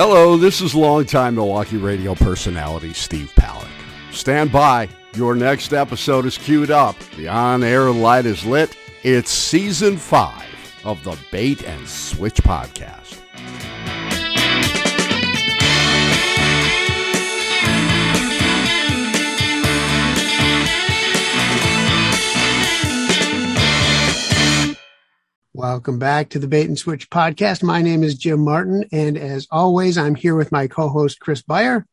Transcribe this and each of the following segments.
Hello, this is longtime Milwaukee radio personality Steve Palec. Stand by. Your next episode is queued up. The on air light is lit. It's season five of the Bait and Switch podcast. Welcome back to the Bait and Switch podcast. My name is Jim Martin, and as always, I'm here with my co-host Chris Beyer.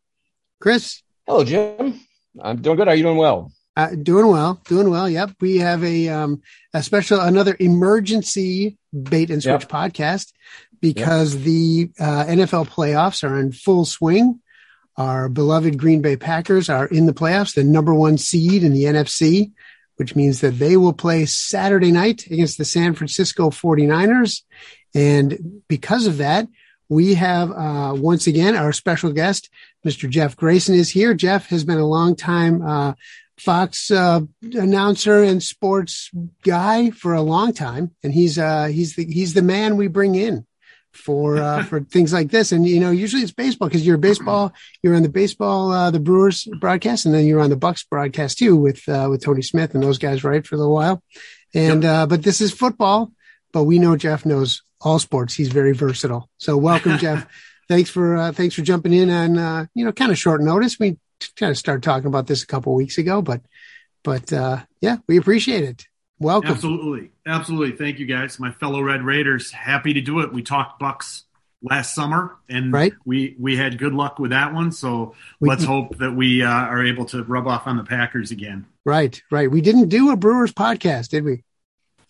Chris, hello, Jim. I'm doing good. Are you doing well? Uh, doing well, doing well. Yep, we have a um, a special, another emergency Bait and Switch yep. podcast because yep. the uh, NFL playoffs are in full swing. Our beloved Green Bay Packers are in the playoffs, the number one seed in the NFC which means that they will play Saturday night against the San Francisco 49ers. And because of that, we have uh, once again our special guest, Mr. Jeff Grayson, is here. Jeff has been a long time uh, Fox uh, announcer and sports guy for a long time, and he's uh, he's the he's the man we bring in for uh, for things like this. And you know, usually it's baseball because you're baseball, you're on the baseball, uh, the Brewers broadcast, and then you're on the Bucks broadcast too with uh, with Tony Smith and those guys, right, for a little while. And yep. uh, but this is football, but we know Jeff knows all sports. He's very versatile. So welcome, Jeff. Thanks for uh, thanks for jumping in on uh, you know kind of short notice. We kind of started talking about this a couple weeks ago, but but uh, yeah, we appreciate it. Welcome. Absolutely. Absolutely. Thank you guys. My fellow Red Raiders, happy to do it. We talked Bucks last summer and right. we we had good luck with that one so we, let's hope that we uh, are able to rub off on the packers again right right we didn't do a brewers podcast did we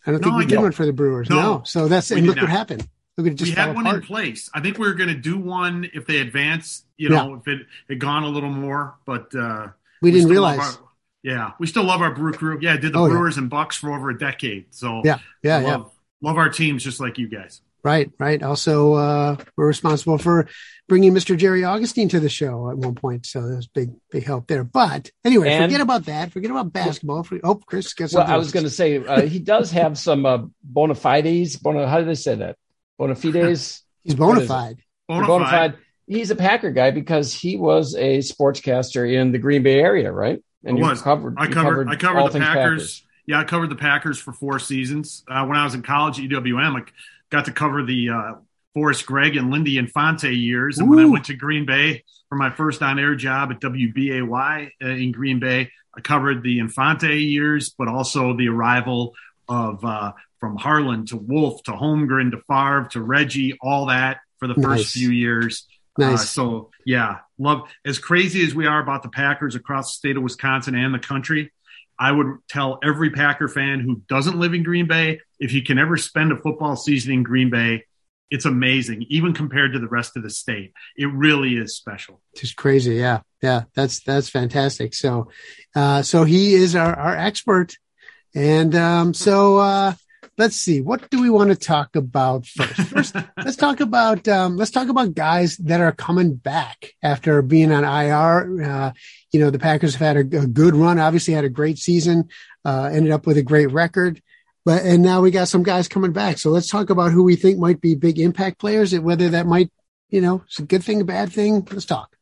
i don't no, think we did one for the brewers no, no. so that's and look what happened look at just we had one apart. in place i think we were going to do one if they advanced you know yeah. if it had gone a little more but uh we, we didn't realize yeah, we still love our brew crew. Yeah, did the oh, Brewers yeah. and Bucks for over a decade. So yeah, yeah, love, yeah. Love our teams just like you guys. Right, right. Also, uh, we're responsible for bringing Mr. Jerry Augustine to the show at one point, so there's big, big help there. But anyway, and, forget about that. Forget about basketball. For, oh, Chris, guess well, I was going to say uh, he does have some uh, bona fides. Bona, how do they say that? Bona fides. He's bona fide. Bona, bona fide. He's a Packer guy because he was a sportscaster in the Green Bay area, right? And was covered. I covered. covered I covered the Packers. Packers. Yeah, I covered the Packers for four seasons. Uh, when I was in college at UWM, I got to cover the uh, Forrest Gregg and Lindy Infante years. And Ooh. when I went to Green Bay for my first on-air job at WBAY uh, in Green Bay, I covered the Infante years, but also the arrival of uh, from Harlan to Wolf to Holmgren to Favre to Reggie, all that for the first nice. few years. Uh, nice. Uh, so yeah, love as crazy as we are about the Packers across the state of Wisconsin and the country. I would tell every Packer fan who doesn't live in Green Bay if you can ever spend a football season in Green Bay, it's amazing, even compared to the rest of the state. It really is special. Just crazy, yeah, yeah. That's that's fantastic. So, uh, so he is our our expert, and um, so uh, let's see what do we want to talk about first? First let's talk about um, let's talk about guys that are coming back after being on ir uh, you know the packers have had a, a, good run obviously had a great season uh, ended up with a great record but and now we got some guys coming back. So let's talk about who we think might be big impact players and whether that might you know it's a good thing a bad thing. Let's talk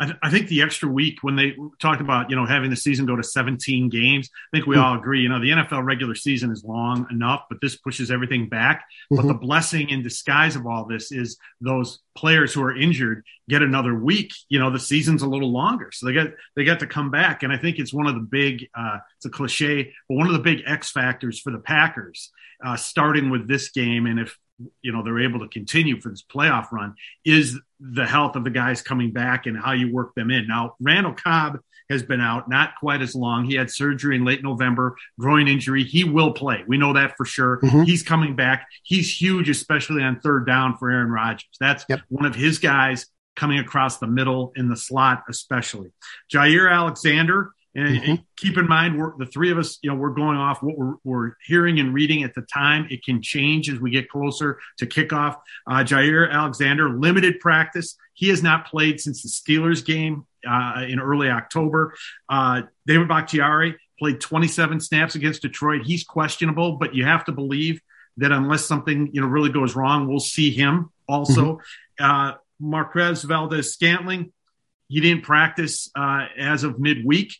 I, I, think the extra week when they talked about you know having the season go to 17 games, I think we mm-hmm. all agree. You know the NFL regular season is long enough, but this pushes everything back. Mm-hmm. But the blessing in disguise of all this is those players who are injured get another week. You know the season's a little longer, so they get they get to come back. And I think it's one of the big uh, it's a cliche, but one of the big X factors for the Packers. Uh, starting with this game, and if you know they're able to continue for this playoff run is the health of the guys coming back and how you work them in. Now Randall Cobb has been out not quite as long. He had surgery in late November, groin injury. He will play. We know that for sure. Mm-hmm. He's coming back. He's huge, especially on third down for Aaron Rodgers. That's yep. one of his guys coming across the middle in the slot, especially. Jaire Alexander and mm-hmm. keep in mind, we're, the three of us, you know, we're going off what we're, we're, hearing and reading at the time. It can change as we get closer to kickoff. Uh, Jaire Alexander, limited practice. He has not played since the Steelers game uh, in early October. Uh, David Bakhtiari played 27 snaps against Detroit. He's questionable, but you have to believe that unless something, you know, really goes wrong, we'll see him also. Mm-hmm. Uh, Marquez Valdes Scantling, he didn't practice uh, as of midweek.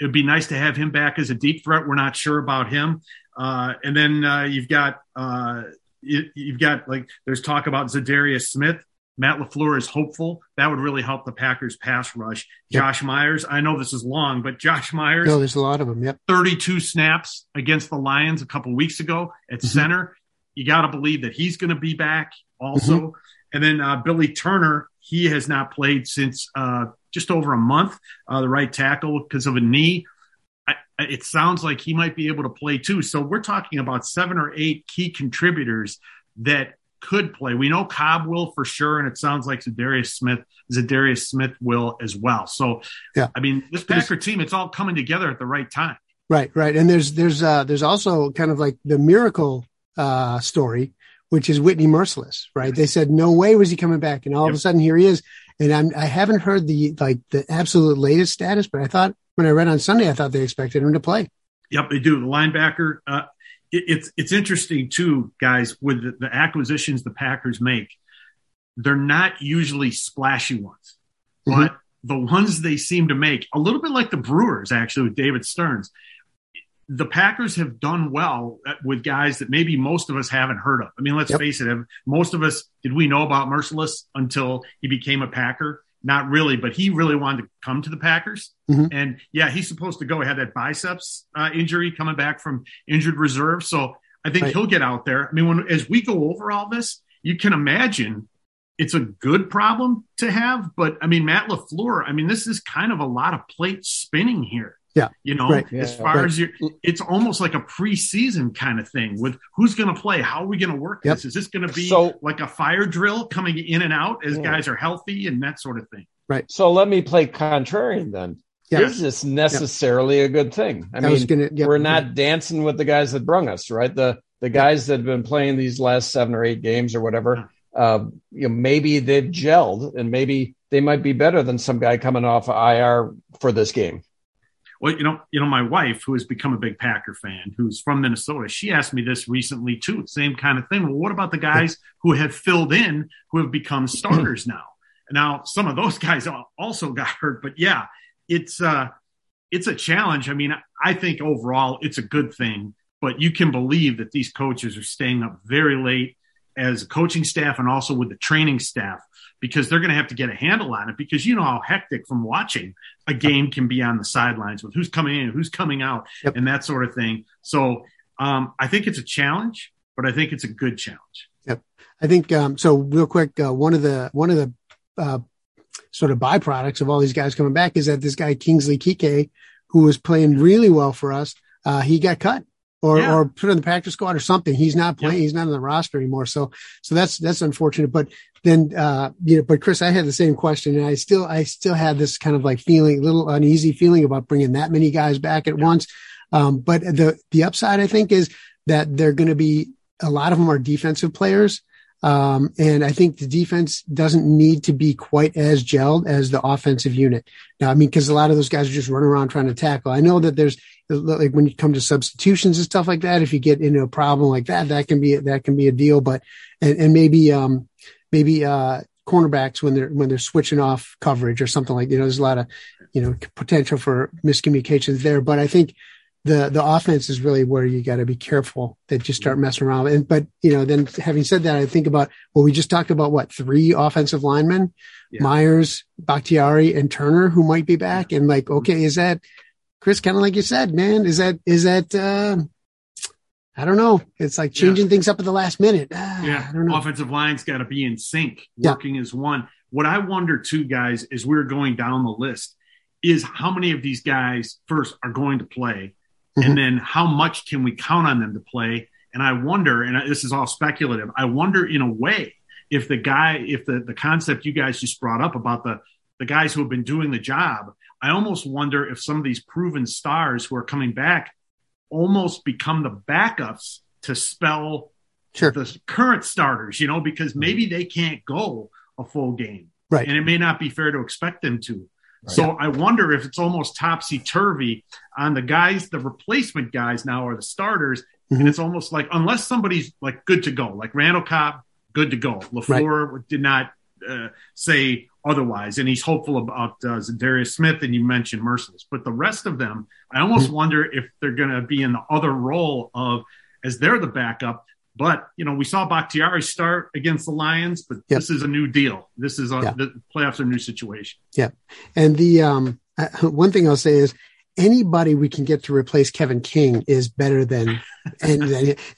It'd be nice to have him back as a deep threat. We're not sure about him. Uh, and then uh, you've got uh, you, you've got like there's talk about Za'Darius Smith. Matt LaFleur is hopeful that would really help the Packers pass rush. Yep. Josh Myers, I know this is long, but Josh Myers. No, there's a lot of them. Yep. 32 snaps against the Lions a couple weeks ago at mm-hmm. center. You got to believe that he's going to be back also. Mm-hmm. And then uh, Billy Turner, he has not played since uh, just over a month, uh, the right tackle because of a knee. I, it sounds like he might be able to play too. So we're talking about seven or eight key contributors that could play. We know Cobb will for sure, and it sounds like Za'Darius Smith, Za'Darius Smith will as well. So, yeah, I mean, this Packer team, it's all coming together at the right time. Right, right, and there's there's uh, there's also kind of like the miracle uh, story, which is Whitney Mercilus. Right, they said no way was he coming back, and all yep. of a sudden here he is. And I'm I haven't heard the like the absolute latest status, but I thought when I read on Sunday, I thought they expected him to play. Yep, they do. The linebacker. Uh, it's it's interesting too, guys, with the, the, acquisitions the Packers make. They're not usually splashy ones, mm-hmm. but the ones they seem to make, a little bit like the Brewers actually with David Stearns. The Packers have done well with guys that maybe most of us haven't heard of. I mean, let's yep. face it, most of us did we know about Mercilus until he became a Packer? not really, but he really wanted to come to the Packers. Mm-hmm. And yeah, he's supposed to go. He had that biceps uh, injury coming back from injured reserve. So I think right. he'll get out there. I mean, when as we go over all this, you can imagine it's a good problem to have. But I mean, Matt LaFleur, I mean, this is kind of a lot of plate spinning here. Yeah. You know, right. as far right. as you it's almost like a preseason kind of thing with who's going to play, how are we going to work yep. this? Is this going to be so, like a fire drill coming in and out as yeah. guys are healthy and that sort of thing? Right. So let me play contrarian then. Yeah. Is this necessarily yeah. a good thing? I, I mean, gonna, yep. we're not dancing with the guys that brung us, right? The the guys that have been playing these last seven or eight games or whatever, uh, you know, maybe they've gelled and maybe they might be better than some guy coming off IR for this game. Well, you know, you know, my wife, who has become a big Packer fan, who's from Minnesota, she asked me this recently too. Same kind of thing. Well, what about the guys who have filled in, who have become starters now? Now, some of those guys also got hurt, but yeah, it's uh, it's a challenge. I mean, I think overall it's a good thing, but you can believe that these coaches are staying up very late as a coaching staff and also with the training staff because they're going to have to get a handle on it because you know how hectic from watching a game can be on the sidelines with who's coming in, who's coming out, yep. and that sort of thing. So um, I think it's a challenge, but I think it's a good challenge. Yep. I think um, so. Real quick, uh, one of the one of the uh, sort of byproducts of all these guys coming back is that this guy Kingsley Keke, who was playing really well for us, uh, he got cut or yeah. or put in the practice squad or something. He's not playing. Yeah. He's not on the roster anymore. So so that's that's unfortunate. But then uh you know, but Chris, I had the same question, and I still I still had this kind of like feeling, little uneasy feeling about bringing that many guys back at once. Um, but the the upside I think is that they're going to be a lot of them are defensive players. Um, and I think the defense doesn't need to be quite as gelled as the offensive unit. Now, I mean, cause a lot of those guys are just running around trying to tackle. I know that there's like when you come to substitutions and stuff like that, if you get into a problem like that, that can be, that can be a deal, but, and, and maybe, um, maybe, uh, cornerbacks when they're, when they're switching off coverage or something like, you know, there's a lot of, you know, potential for miscommunications there, but I think, the the offense is really where you got to be careful that you start messing around. And but you know, then having said that, I think about well, we just talked about what three offensive linemen, yeah. Myers, Bakhtiari, and Turner, who might be back. And like, okay, is that Chris? Kind of like you said, man, is that is that? Uh, I don't know. It's like changing yeah. things up at the last minute. Ah, yeah, offensive line's got to be in sync, working yeah. as one. What I wonder too, guys, as we're going down the list, is how many of these guys first are going to play Mm-hmm. And then how much can we count on them to play? And I wonder, and this is all speculative, I wonder in a way if the guy, if the, the concept you guys just brought up about the, the guys who have been doing the job, I almost wonder if some of these proven stars who are coming back almost become the backups to spell sure. the current starters, you know, because maybe they can't go a full game. Right. And it may not be fair to expect them to. So I wonder if it's almost topsy turvy on the guys, the replacement guys now are the starters. Mm-hmm. And it's almost like, unless somebody's like good to go, like Randall Cobb, good to go. LaFleur right. did not uh, say otherwise. And he's hopeful about uh, Za'Darius Smith, and you mentioned Mercilus. But the rest of them, I almost mm-hmm. wonder if they're going to be in the other role of as they're the backup. But you know, we saw Bakhtiari start against the Lions, but yep. this is a new deal. This is a, yeah. the playoffs are a new situation. Yeah, and the um, one thing I'll say is anybody we can get to replace Kevin King is better than and,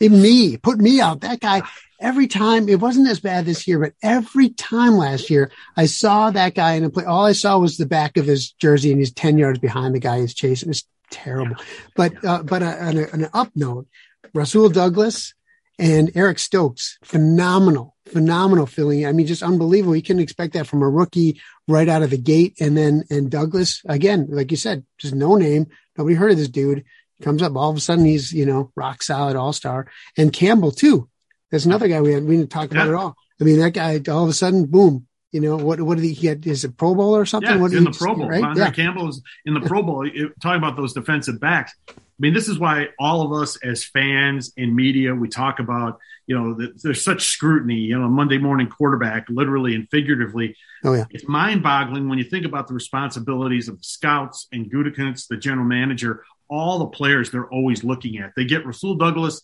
and me. Put me out. That guy every time it wasn't as bad this year, but every time last year I saw that guy in a play. All I saw was the back of his jersey and he's 10 yards behind the guy he's chasing. It was terrible. But, uh, but uh, on, a, on, an up note, Rasul Douglas and Eric Stokes, phenomenal, phenomenal filling. I mean, just unbelievable. You can expect that from a rookie right out of the gate. And then, and Douglas, again, like you said, just no name. Nobody heard of this dude. Comes up all of a sudden, he's, you know, rock solid all star. And Campbell, too there's another guy we had we didn't talk about at all. I mean, that guy all of a sudden, boom. You know what? What did he get? Is it Pro Bowl or something? Yeah, what in the Pro Bowl. Right? Andre yeah. Campbell is in the Pro Bowl. talking about those defensive backs. I mean, this is why all of us as fans and media, we talk about, you know, the, there's such scrutiny, you know, Monday morning quarterback, literally and figuratively. Oh, yeah. It's mind boggling when you think about the responsibilities of the scouts and Gutekunst, the general manager, all the players they're always looking at. They get Rasul Douglas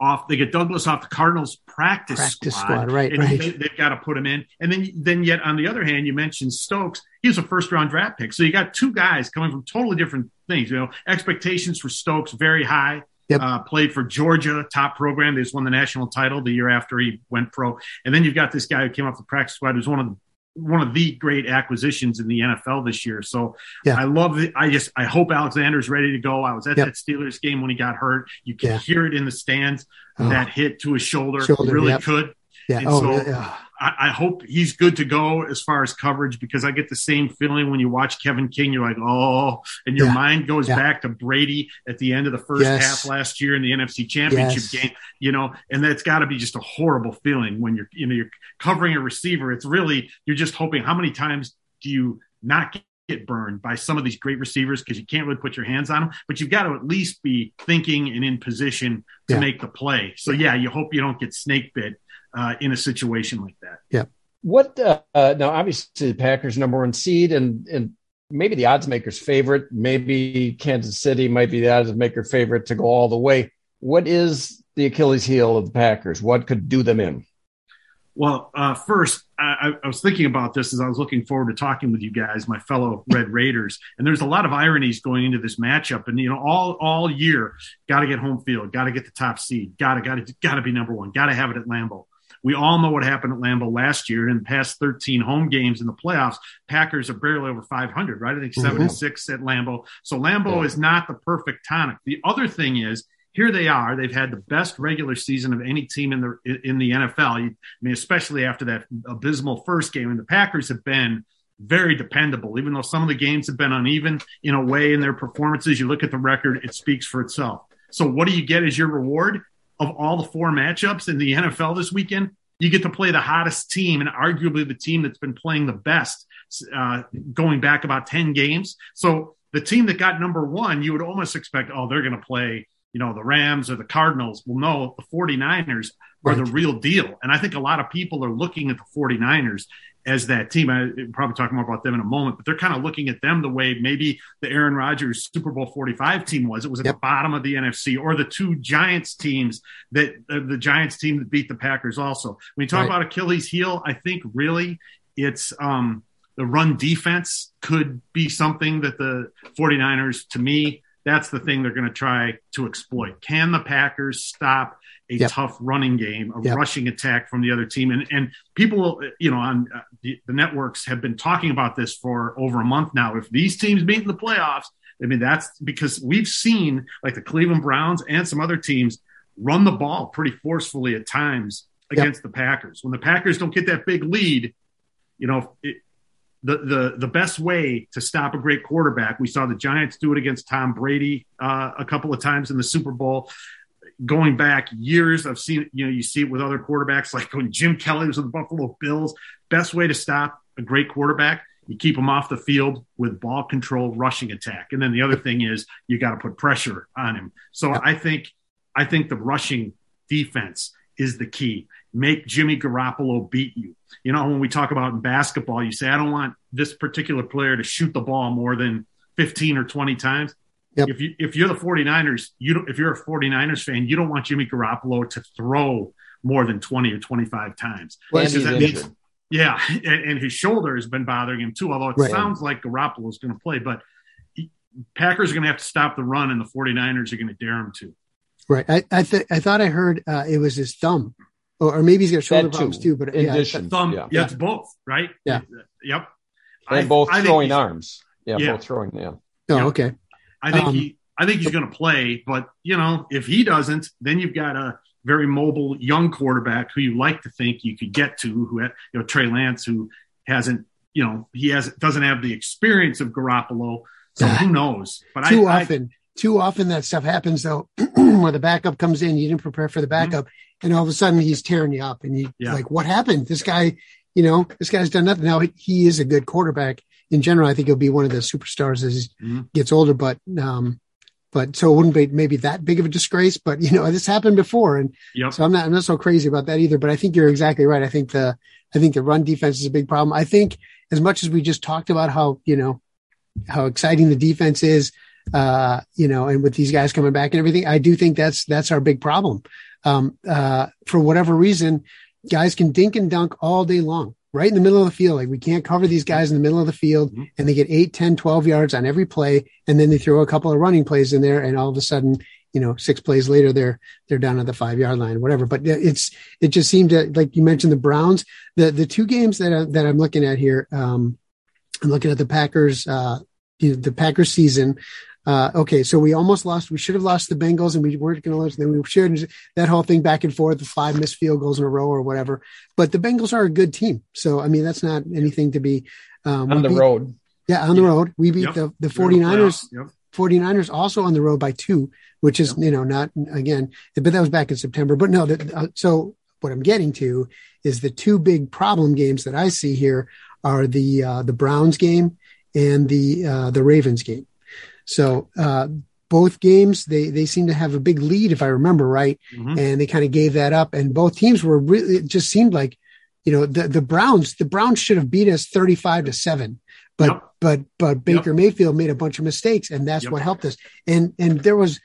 off. They get Douglas off the Cardinals practice, practice squad, squad right? right. They, have got to put him in, and then then yet on the other hand, you mentioned Stokes. He's a first round draft pick, so you got two guys coming from totally different things. You know, expectations for Stokes very high. Yep. Uh, played for Georgia, top program. They just won the national title the year after he went pro. And then you've got this guy who came off the practice squad, who's one of the one of the great acquisitions in the NFL this year. So yeah. I love it. I just I hope Alexander's ready to go. I was at yep. that Steelers game when he got hurt. You can yeah. hear it in the stands. Oh. That hit to his shoulder, shoulder really yep. could. Yeah. And oh, so yeah. I, I, hope he's good to go as far as coverage because I get the same feeling when you watch Kevin King. You're like, oh, and your yeah. mind goes yeah. back to Brady at the end of the first yes. half last year in the NFC Championship yes. game. You know, and that's got to be just a horrible feeling when you're, you know, you're covering a receiver. It's really you're just hoping. How many times do you not get burned by some of these great receivers because you can't really put your hands on them, but you've got to at least be thinking and in position to yeah. make the play. So yeah, you hope you don't get snake bit uh, in a situation like that. Yeah. What uh, uh, now? Obviously, the Packers number one seed, and and maybe the odds makers favorite. Maybe Kansas City might be the odds maker favorite to go all the way. What is the Achilles heel of the Packers? What could do them in? Well, uh, first, I, I, was thinking about this as I was looking forward to talking with you guys, my fellow Red Raiders. And there's a lot of ironies going into this matchup. And you know, all all year, got to get home field, got to get the top seed, got to got to got to be number one, got to have it at Lambeau. We all know what happened at Lambeau last year. In the past 13 home games in the playoffs, Packers are barely over 500, right? I think 7 mm-hmm. 6 at Lambeau. So Lambeau yeah. is not the perfect tonic. The other thing is, here they are. They've had the best regular season of any team in the in the NFL. I mean, especially after that abysmal first game. And the Packers have been very dependable, even though some of the games have been uneven in a way in their performances. You look at the record; it speaks for itself. So, what do you get as your reward? Of all the four matchups in the NFL this weekend, you get to play the hottest team and arguably the team that's been playing the best uh, going back about 10 games. So the team that got number one, you would almost expect, oh, they're going to play, you know, the Rams or the Cardinals. Well, no, the 49ers are the real deal. And I think a lot of people are looking at the 49ers as that team. I probably talk more about them in a moment, but they're kind of looking at them the way maybe the Aaron Rodgers Super Bowl 45 team was. It was at yep. the bottom of the NFC or the two Giants teams that uh, the Giants team that beat the Packers also. When you talk right. about Achilles heel, I think really it's, um, the run defense could be something that the 49ers, to me, that's the thing they're going to try to exploit. Can the Packers stop a yep. tough running game, a yep. rushing attack from the other team? And and people, you know, on uh, the, the, networks have been talking about this for over a month now. If these teams meet in the playoffs, I mean, that's because we've seen like the Cleveland Browns and some other teams run the ball pretty forcefully at times against yep. the Packers. When the Packers don't get that big lead, you know, it, the the the best way to stop a great quarterback. We saw the Giants do it against Tom Brady uh, a couple of times in the Super Bowl. Going back years, I've seen you know you see it with other quarterbacks like when Jim Kelly was with the Buffalo Bills. Best way to stop a great quarterback, you keep them off the field with ball control, rushing attack, and then the other thing is you got to put pressure on him. So I think I think the rushing defense is the key. Make Jimmy Garoppolo beat you. You know, when we talk about in basketball, you say, I don't want this particular player to shoot the ball more than 15 or 20 times. Yep. If you if you're the 49ers, you don't if you're a 49ers fan, you don't want Jimmy Garoppolo to throw more than 20 or 25 times. Well, means, yeah, and, and, his shoulder has been bothering him too, although it right. sounds like Garoppolo is going to play, but he, Packers are going to have to stop the run and the 49ers are going to dare him to. Right. I I, th- I thought I heard uh, it was his thumb, or, or maybe he's got shoulder problems too. But yeah, addition, thumb. Yeah. yeah, it's both. Right. Yeah. Yep. And I, both I throwing arms. Yeah, yeah, both throwing. Yeah. Oh, yep. okay. I think um, he. I think he's going to play, but you know, if he doesn't, then you've got a very mobile young quarterback who you like to think you could get to. Who had, you know Trey Lance, who hasn't, you know, he has doesn't have the experience of Garoppolo. So who knows? But too I, often, too often that stuff happens though, where the backup comes in, you didn't prepare for the mm-hmm. backup, mm-hmm. and all of a sudden he's tearing you up, and you yeah. like, what happened? This guy, you know, this guy's done nothing. Now he is a good quarterback in general. I think he'll be one of the superstars as he mm-hmm. gets older, but um, but so it wouldn't be maybe that big of a disgrace. But you know, this happened before, and yep. so I'm not I'm not so crazy about that either. But I think you're exactly right. I think the I think the run defense is a big problem. I think as much as we just talked about how you know how exciting the defense is, uh, you know, and with these guys coming back and everything, I do think that's that's our big problem. Um, uh, for whatever reason, guys can dink and dunk all day long, right in the middle of the field. Like we can't cover these guys in the middle of the field mm-hmm. and they get 8, 10, 12 yards on every play. And then they throw a couple of running plays in there and all of a sudden, you know, six plays later, they're, they're down at the five yard line, whatever. But it's, it just seemed to, like you mentioned, the Browns, the, the two games that, I, that I'm looking at here, um, I'm looking at the Packers, uh, the Packers season. Uh, okay, so we almost lost. We should have lost the Bengals, and we weren't going to lose. And then we should that whole thing back and forth, the five missed field goals in a row or whatever. But the Bengals are a good team, so I mean that's not anything to be um, on the beat, road. Yeah, on the road, we beat yep. the the 49ers. Yep. 49ers also on the road by two, which is yep. you know not again, but that was back in September. But no, that, uh, so what I'm getting to is the two big problem games that I see here are the uh, the Browns game and the uh, the Ravens game. So uh, both games they they seem to have a big lead if I remember right, mm-hmm. and they kind of gave that up. And both teams were really it just seemed like you know the the Browns the Browns should have beat us thirty five to seven. But yep. but but Baker yep. Mayfield made a bunch of mistakes, and that's yep. what helped us. And and there was,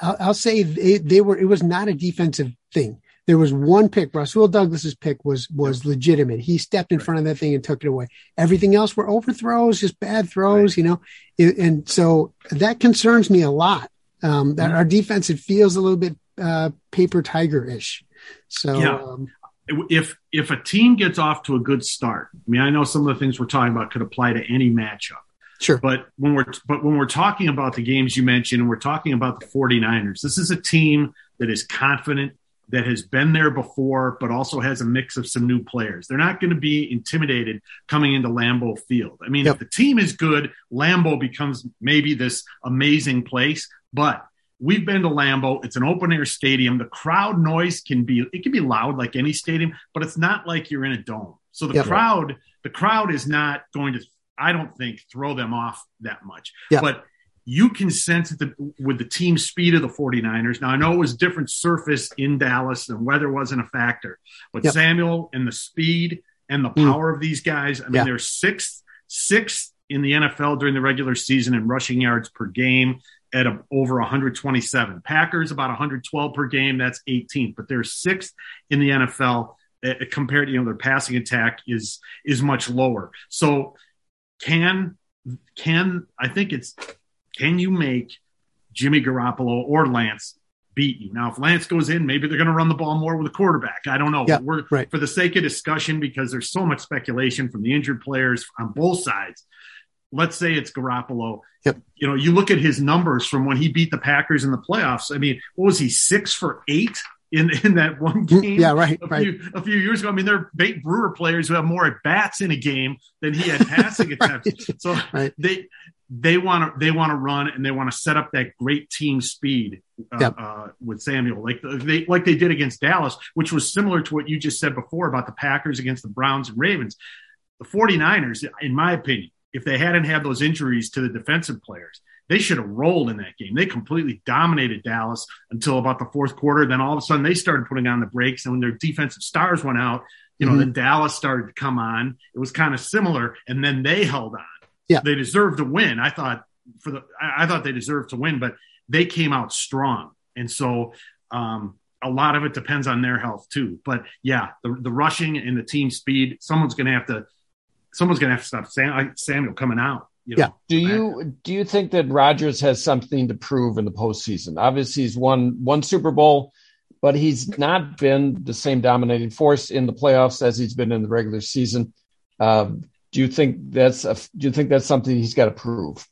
I'll, I'll say they, they were. It was not a defensive thing there was one pick. Rasul Douglas's pick was was legitimate. He stepped in right. front of that thing and took it away. Everything else were overthrows, just bad throws, right. you know. and so that concerns me a lot. Um, that mm-hmm. our defense it feels a little bit uh, paper tiger ish. So yeah. Um, if if a team gets off to a good start, I mean, I know some of the things we're talking about could apply to any matchup. Sure. But when we're but when we're talking about the games you mentioned and we're talking about the 49ers, this is a team that is confident that has been there before, but also has a mix of some new players. They're not going to be intimidated coming into Lambeau Field. I mean, yep. if the team is good, Lambeau becomes maybe this amazing place, but we've been to Lambeau. It's an open air stadium. The crowd noise can be, it can be loud like any stadium, but it's not like you're in a dome. So the yep. crowd, the crowd is not going to, I don't think, throw them off that much. Yep. But you can sense the, with the team speed of the 49ers. Now, I know it was different surface in Dallas and weather wasn't a factor, but yep. Samuel and the speed and the mm. power mm. of these guys, I mean, yeah. they're sixth, sixth in the NFL during the regular season in rushing yards per game at a, over 127. Packers about 112 per game. That's 18th, but they're sixth in the NFL uh, compared to, you know, their passing attack is, is much lower. So can, can, I think it's, can you make Jimmy Garoppolo or Lance beat you? Now, if Lance goes in, maybe they're going to run the ball more with a quarterback. I don't know. Yeah, We're, right. For the sake of discussion, because there's so much speculation from the injured players on both sides. Let's say it's Garoppolo. Yep. You know, you look at his numbers from when he beat the Packers in the playoffs. I mean, what was he six for eight in in that one game. Yeah, right. A right. few a few years ago. I mean, there are Bate Brewer players who have more at bats in a game than he had passing attempts. right. So right. they they want to they want to run and they want to set up that great team speed uh, yep. uh, with Samuel, like they like they did against Dallas, which was similar to what you just said before about the Packers against the Browns and Ravens. The 49ers, in my opinion, if they hadn't had those injuries to the defensive players, they should have rolled in that game. They completely dominated Dallas until about the fourth quarter. Then all of a sudden they started putting on the brakes, and when their defensive stars went out, you know, mm-hmm. then Dallas started to come on. It was kind of similar, and then they held on. Yeah, they deserved to win. I thought for the I, I thought they deserved to win, but they came out strong, and so um, a lot of it depends on their health too. But yeah, the the rushing and the team speed, someone's going to have to someone's going to have to stop Sam, Samuel coming out. You know, yeah. Do you do you think that Rodgers has something to prove in the postseason? Obviously, he's won one Super Bowl, but he's not been the same dominating force in the playoffs as he's been in the regular season. Um, do you think that's a, do you think that's something he's got to prove?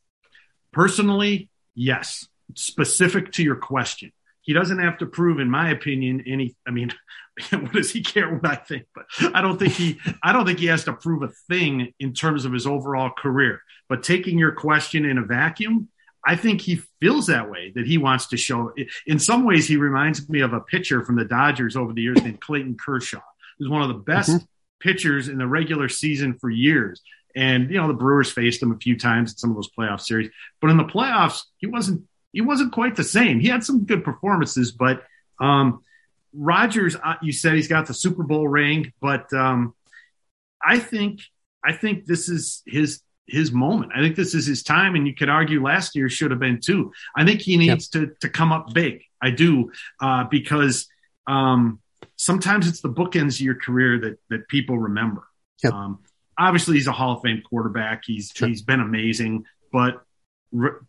Personally, yes. Specific to your question, he doesn't have to prove, in my opinion, any. I mean, what does he care what I think? But I don't think he. I don't think he has to prove a thing in terms of his overall career. But taking your question in a vacuum, I think he feels that way, that he wants to show. In some ways, he reminds me of a pitcher from the Dodgers over the years named Clayton Kershaw. He's one of the best mm-hmm. pitchers in the regular season for years. And, you know, the Brewers faced him a few times in some of those playoff series. But in the playoffs, he wasn't he wasn't quite the same. He had some good performances, but um, Rodgers, uh, you said he's got the Super Bowl ring, but um, I think I think this is his his moment. I think this is his time, and you could argue last year should have been too. I think he needs yep. to to come up big. I do uh, because um, sometimes it's the bookends of your career that that people remember. Yep. Um, obviously, he's a Hall of Fame quarterback. He's sure. he's been amazing, but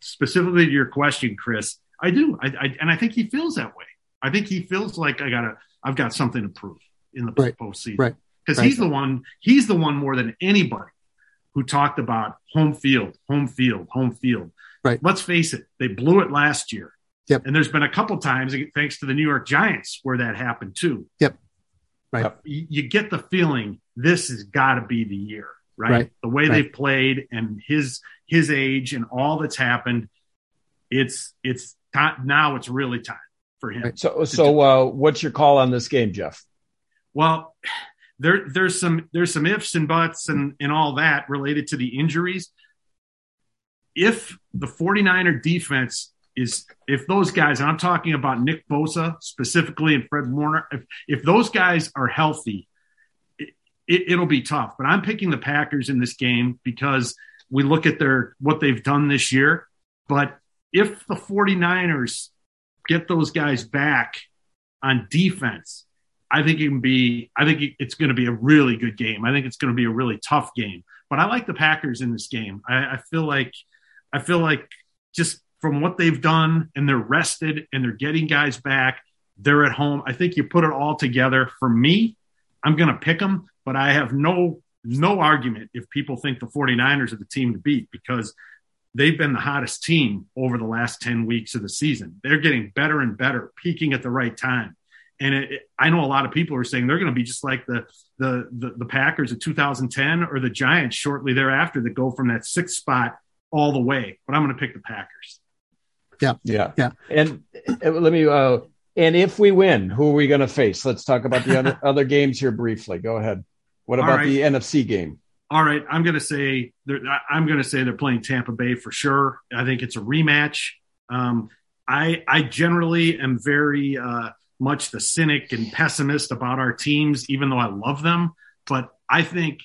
specifically to your question, Chris, I do, I, I, and I think he feels that way. I think he feels like I gotta, I've got something to prove in the right. postseason, right? Because right. he's the one, he's the one more than anybody who talked about home field, home field, home field. Right. Let's face it, they blew it last year. Yep. And there's been a couple times, thanks to the New York Giants, where that happened too. Yep. Right. You, you get the feeling this has got to be the year, right? right. The way right. they've played and his his age and all that's happened, it's it's time, now. It's really time for him. Right. So so uh, what's your call on this game, Jeff? Well, there there's some there's some ifs and buts and and all that related to the injuries. If the 49er defense is if those guys, and I'm talking about Nick Bosa specifically and Fred Warner, if if those guys are healthy, it, it'll be tough. But I'm picking the Packers in this game because we look at their what they've done this year. But if the 49ers get those guys back on defense, I think it can be, I think it's going to be a really good game. I think it's going to be a really tough game. But I like the Packers in this game. I, I feel like, I feel like just from what they've done and they're rested and they're getting guys back, they're at home. I think you put it all together. For me, I'm going to pick them, but I have no no argument if people think the 49ers are the team to beat because they've been the hottest team over the last 10 weeks of the season. They're getting better and better, peaking at the right time. And it, it, I know a lot of people are saying they're going to be just like the, the, the the Packers of 2010 or the Giants shortly thereafter that go from that sixth spot all the way. But I'm going to pick the Packers. Yeah, yeah, yeah. And let me. Uh, and if we win, who are we going to face? Let's talk about the other, other games here briefly. Go ahead. What about right. the NFC game? All right, I'm going to say I'm going to say they're playing Tampa Bay for sure. I think it's a rematch. Um, I I generally am very uh, much the cynic and pessimist about our teams, even though I love them. But I think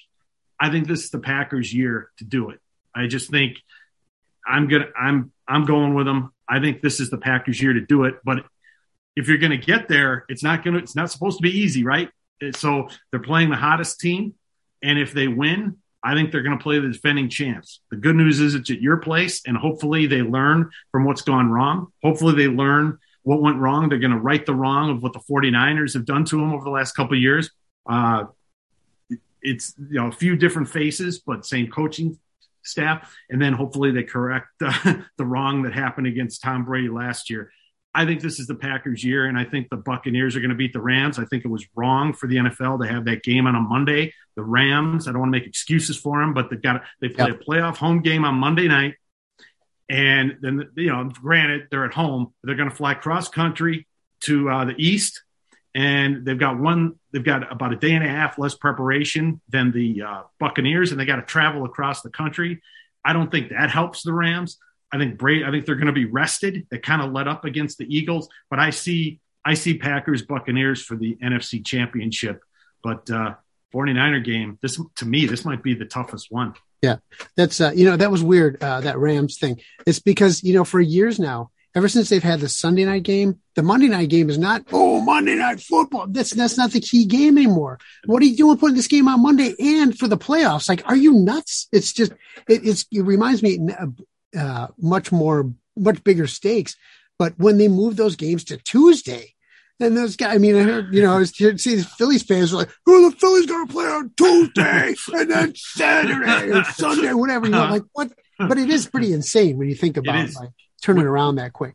I think this is the Packers' year to do it. I just think I'm gonna I'm I'm going with them. I think this is the Packers' year to do it. But if you're going to get there, it's not going to it's not supposed to be easy, right? So they're playing the hottest team. And if they win, I think they're going to play the defending champs. The good news is it's at your place, and hopefully they learn from what's gone wrong. Hopefully they learn what went wrong. They're going to right the wrong of what the 49ers have done to them over the last couple years. Uh, it's you know a few different faces, but same coaching staff, and then hopefully they correct uh, the wrong that happened against Tom Brady last year. I think this is the Packers' year, and I think the Buccaneers are going to beat the Rams. I think it was wrong for the NFL to have that game on a Monday. The Rams, I don't want to make excuses for them, but they've got they play yep. a playoff home game on Monday night, and then you know, granted they're at home, they're going to fly cross country to uh, the east, and they've got one, they've got about a day and a half less preparation than the uh, Buccaneers, and they got to travel across the country. I don't think that helps the Rams. I think I think they're going to be rested. They kind of let up against the Eagles, but I see I see Packers Buccaneers for the NFC Championship. But uh, 49er game, this to me, this might be the toughest one. Yeah, that's uh, you know that was weird uh, that Rams thing. It's because you know for years now, ever since they've had the Sunday night game, the Monday night game is not oh Monday night football. That's that's not the key game anymore. What are you doing putting this game on Monday and for the playoffs? Like, are you nuts? It's just it, it's it reminds me uh, much more much bigger stakes. But when they move those games to Tuesday, and those guys, I mean, I heard, you know, I was see these Phillies fans were like, "Oh, the Phillies going to play on Tuesday and then Saturday or Sunday, whatever." You know, like what? But it is pretty insane when you think about like turning around that quick.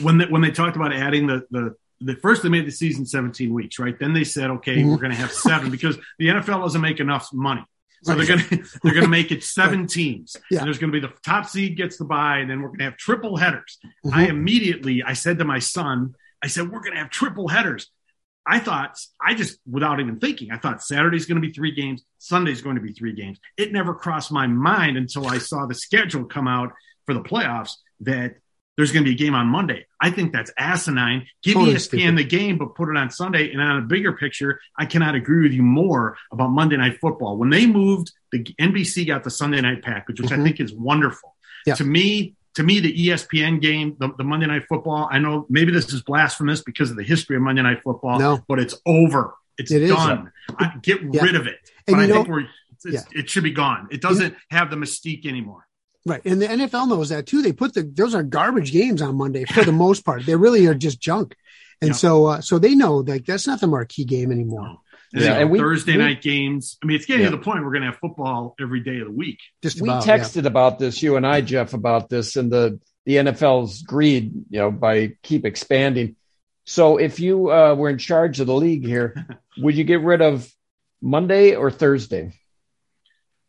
When they, when they talked about adding the the the first they made the season 17 weeks, right? Then they said, okay, mm-hmm. we're going to have seven because the NFL doesn't make enough money. So right. they're going to they're to make it seven teams. Yeah. And there's going to be the top seed gets the bye, and then we're going to have triple headers. Mm-hmm. I immediately I said to my son, I said, we're going to have triple headers. I thought, I just, without even thinking, I thought Saturday's going to be three games, Sunday's going to be three games. It never crossed my mind until I saw the schedule come out for the playoffs that there's going to be a game on Monday. I think that's asinine. Give totally ESPN stupid. the game, but put it on Sunday. And on a bigger picture, I cannot agree with you more about Monday Night Football. When they moved, the NBC got the Sunday night package, which mm-hmm. I think is wonderful. Yeah. To me, to me, the ESPN game, the, the, Monday Night Football, I know maybe this is blasphemous because of the history of Monday Night Football, no. but it's over. It's it done. I, get yeah. rid of it. And but I think we're, yeah. it should be gone. It doesn't have the mystique anymore. Right. And the NFL knows that too. They put the, those are garbage games on Monday for the most part. They really are just junk. And yeah. so, uh, so they know like that's not the marquee game anymore. No. And yeah, and we, Thursday we, night games. I mean, it's getting yeah. to the point we're going to have football every day of the week. Just about, we texted yeah. about this, you and I, Jeff, about this, and the the NFL's greed, you know, by keep expanding. So if you uh, were in charge of the league here, would you get rid of Monday or Thursday?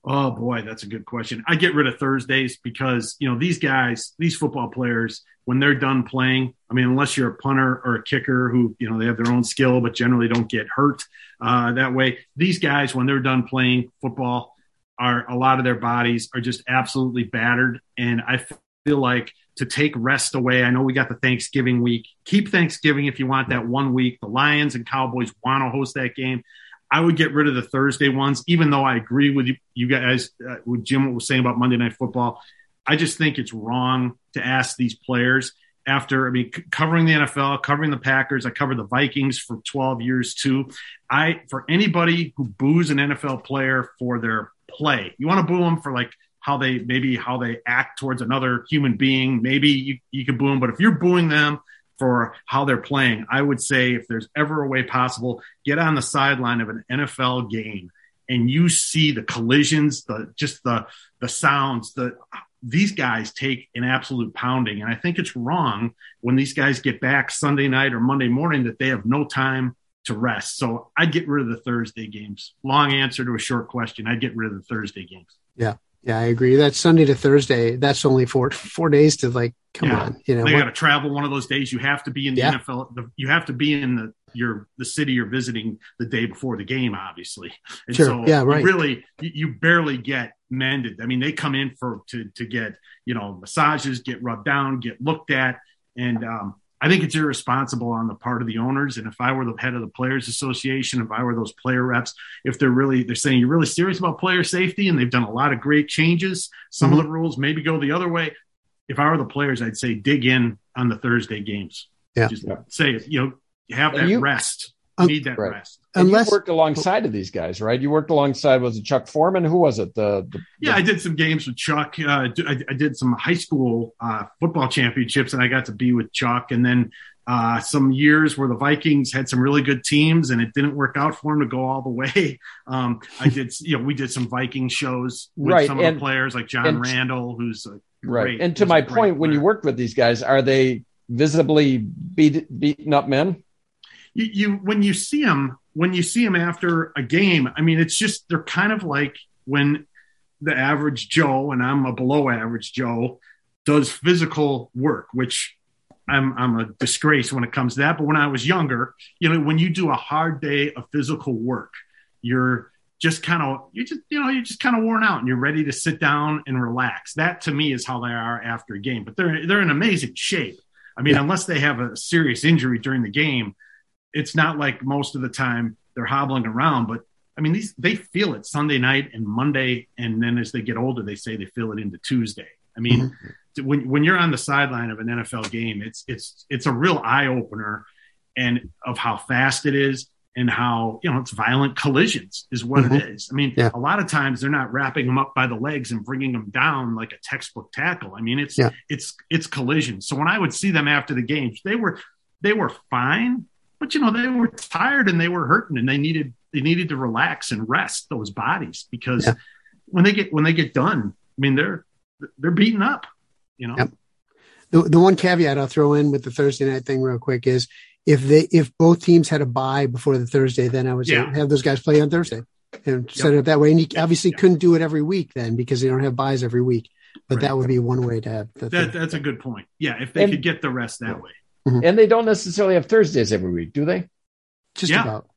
Oh boy, that's a good question. I get rid of Thursdays because you know these guys, these football players, when they're done playing, I mean, unless you're a punter or a kicker who you know they have their own skill but generally don't get hurt uh, that way. These guys, when they're done playing football, are a lot of their bodies are just absolutely battered, and I feel like to take rest away. I know we got the Thanksgiving week. Keep Thanksgiving if you want that one week. The Lions and Cowboys want to host that game. I would get rid of the Thursday ones, even though I agree with you, you guys, uh, with Jim was saying about Monday Night Football. I just think it's wrong to ask these players after, I mean, c- covering the NFL, covering the Packers, I covered the Vikings for 12 years too. I, for anybody who boos an NFL player for their play, you want to boo them for like how they, maybe how they act towards another human being. Maybe you, you can boo them, but if you're booing them for how they're playing. I would say if there's ever a way possible, get on the sideline of an NFL game and you see the collisions, the just the the sounds, the these guys take an absolute pounding. And I think it's wrong when these guys get back Sunday night or Monday morning that they have no time to rest. So I'd get rid of the Thursday games. Long answer to a short question. I'd get rid of the Thursday games. Yeah. Yeah, I agree. That's Sunday to Thursday. That's only four four days to like come yeah. on. You know, they got to travel one of those days. You have to be in the yeah. NFL. The, you have to be in the your the city you're visiting the day before the game, obviously. And sure. So yeah, right. Really, you, you barely get mended. I mean, they come in for to to get you know massages, get rubbed down, get looked at, and um, I think it's irresponsible on the part of the owners. And if I were the head of the Players Association, if I were those player reps, if they're really they're saying you're really serious about player safety and they've done a lot of great changes, some mm-hmm. of the rules maybe go the other way. If I were the players, I'd say dig in on the Thursday games. Yeah. Just say you know, have that you, rest. Um, need that right. rest. Unless you worked alongside of these guys, right? You worked alongside was it Chuck Foreman? Who was it? The, the yeah, I did some games with Chuck. Uh, I, I, did some high school uh, football championships, and I got to be with Chuck. And then uh, some years where the Vikings had some really good teams, and it didn't work out for them to go all the way. Um, I did, you know, we did some Viking shows with right. some of and, the players like John and, Randle, who's right. Great, and to my point, player. when you worked with these guys, are they visibly beat, beaten up men? You, you when you see them when you see them after a game, I mean, it's just they're kind of like when the average Joe, and I'm a below average Joe, does physical work, which I'm I'm a disgrace when it comes to that. But when I was younger, you know, when you do a hard day of physical work, you're just kind of you just you know you're just kind of worn out and you're ready to sit down and relax. That to me is how they are after a game. But they're they're in amazing shape. I mean, yeah. unless they have a serious injury during the game, it's not like most of the time they're hobbling around. But I mean, these they feel it Sunday night and Monday, and then as they get older, they say they feel it into Tuesday. I mean, mm-hmm. when when you're on the sideline of an NFL game, it's it's it's a real eye opener, and of how fast it is and how you know it's violent collisions is what mm-hmm. it is. I mean, yeah. a lot of times they're not wrapping them up by the legs and bringing them down like a textbook tackle. I mean, it's yeah. it's it's collisions. So when I would see them after the games, they were they were fine, but you know they were tired and they were hurting and they needed they needed to relax and rest those bodies because yeah. when they get when they get done, I mean they're they're beaten up. You know. Yep. The, the one caveat I'll throw in with the Thursday night thing real quick is if they if both teams had a bye before the Thursday, then I would yeah. have those guys play on Thursday and yep. set it up that way. And you obviously yep. couldn't do it every week then because they don't have byes every week. But right. that would be one way to have that. That's a good point. Yeah, if they and, could get the rest that yeah. way. Mm-hmm. And they don't necessarily have Thursdays every week, do they? Just yeah. about.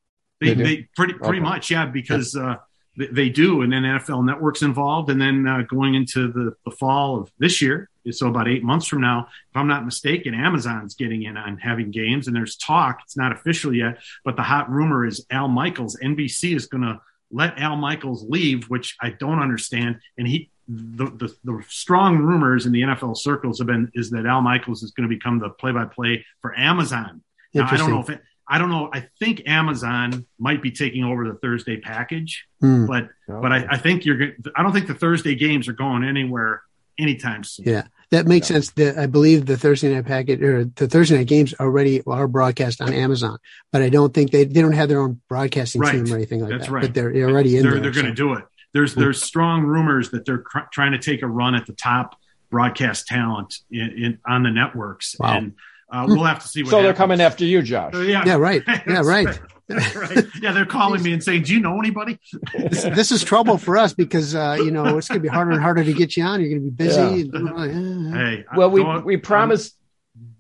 They, they, they pretty pretty okay. much, yeah, because uh, they, they, do, and then NFL Network's involved, and then uh, going into the, the fall of this year, so about eight months from now, if I'm not mistaken, Amazon's getting in on having games, and there's talk. It's not official yet, but the hot rumor is Al Michaels. NBC is going to let Al Michaels leave, which I don't understand, and he. The, the, the strong rumors in the NFL circles have been is that Al Michaels is going to become the play by play for Amazon. Now, I don't know if it, I don't know. I think Amazon might be taking over the Thursday package, mm. but okay. but I, I, think you're. I don't think the Thursday games are going anywhere anytime soon. Yeah, that makes yeah. sense. The, I believe the Thursday night packet or the Thursday night games already are broadcast on Amazon, but I don't think they they don't have their own broadcasting right. team or anything like That's that. Right. But they're, already in they're, there. They're going to do it. There's there's strong rumors that they're cr- trying to take a run at the top broadcast talent in, in on the networks wow. and. Uh, we'll have to see. so happens. they're coming after you, Josh. Uh, yeah, yeah, right. Yeah, right. right. Yeah, they're calling me and saying, "Do you know anybody?" this, this is trouble for us because uh, you know it's going to be harder and harder to get you on. You're going to be busy. Yeah. And, uh, hey, well, we we promised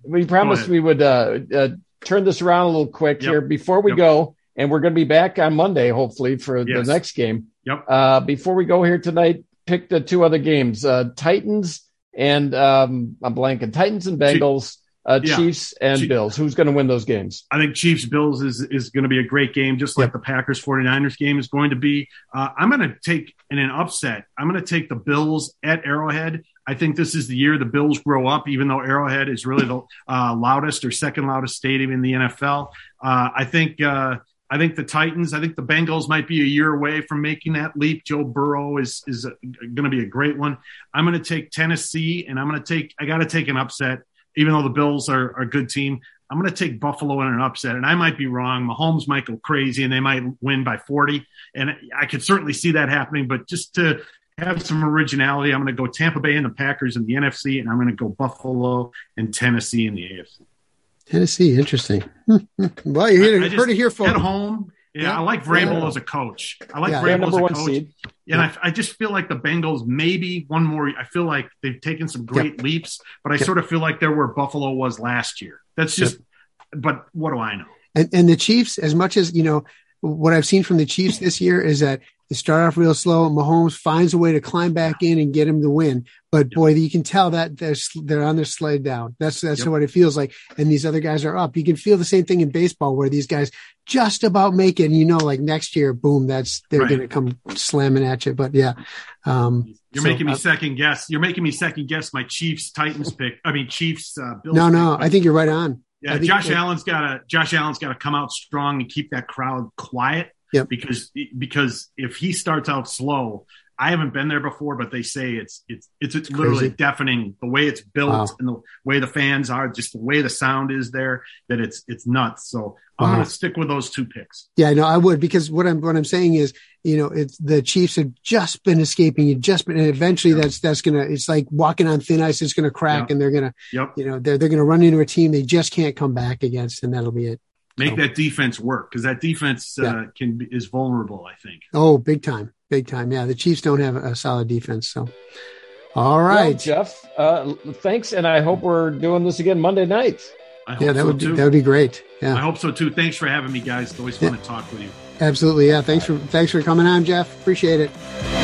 we promised we would uh, uh, turn this around a little quick yep. here before we yep. go, and we're going to be back on Monday, hopefully, for yes. the next game. Yep. Uh, before we go here tonight, pick the two other games: uh, Titans and um, I'm blanking. Titans and Bengals uh, yeah. Chiefs and Chiefs. Bills. Who's going to win those games? I think Chiefs Bills is is going to be a great game, just like yep. the Packers 49ers game is going to be. Uh, I'm going to take in an upset. I'm going to take the Bills at Arrowhead. I think this is the year the Bills grow up, even though Arrowhead is really the uh, loudest or second loudest stadium in the NFL. Uh, I think. I think the Titans, I think the Bengals might be a year away from making that leap. Joe Burrow is is going to be a great one. I'm going to take Tennessee, and I'm going to take. I got to take an upset even though the Bills are, are a good team, I'm going to take Buffalo in an upset. And I might be wrong. Mahomes might go crazy and they might win by 40. And I could certainly see that happening. But just to have some originality, I'm going to go Tampa Bay and the Packers in the NFC, and I'm going to go Buffalo and Tennessee in the AFC. Tennessee, interesting. well, you heard, heard it here, folks. At home, yeah, yeah, I like Vrabel yeah. as a coach. I like yeah, Vrabel as a coach. Seed. And I, I, just feel like the Bengals maybe one more. I feel like they've taken some great yep. leaps, but I yep. sort of feel like they're where Buffalo was last year. That's just. Yep. But what do I know? And, and the Chiefs, as much as you know, what I've seen from the Chiefs this year is that they start off real slow. Mahomes finds a way to climb back in and get him the win. But boy, you can tell that they're they're on their slide down. That's that's yep. what it feels like. And these other guys are up. You can feel the same thing in baseball where these guys just about make it. And you know, like next year, boom, that's they're right. going to come slamming at you. But yeah, um, you're so, making me uh, second guess. You're making me second guess my Chiefs Titans pick. I mean Chiefs. Uh, Bills no, no, pick. I think you're right on. Yeah, Josh Allen's got to Josh Allen's got to come out strong and keep that crowd quiet Yep. Because because if he starts out slow, I haven't been there before, but they say it's it's it's, it's literally deafening. The way it's built wow. and the way the fans are, just the way the sound is there, that it's it's nuts. So I'm wow. going to stick with those two picks. Yeah, no, I would because what I'm what I'm saying is, you know, it's the Chiefs have just been escaping, you just been, and eventually that's that's gonna. It's like walking on thin ice. It's gonna crack, yep. and they're gonna, yep. you know, they're they're gonna run into a team they just can't come back against, and that'll be it make that defense work because that defense uh, can be, is vulnerable. I think. Oh, big time, big time. Yeah, the Chiefs don't have a solid defense. So, all right, well, Jeff. Uh, thanks, and I hope we're doing this again Monday night. yeah, that so would be, that would be great. Yeah, I hope so too. Thanks for having me, guys. It's always fun yeah. to talk with you. Absolutely. Yeah. Thanks for thanks for coming on, Jeff. Appreciate it.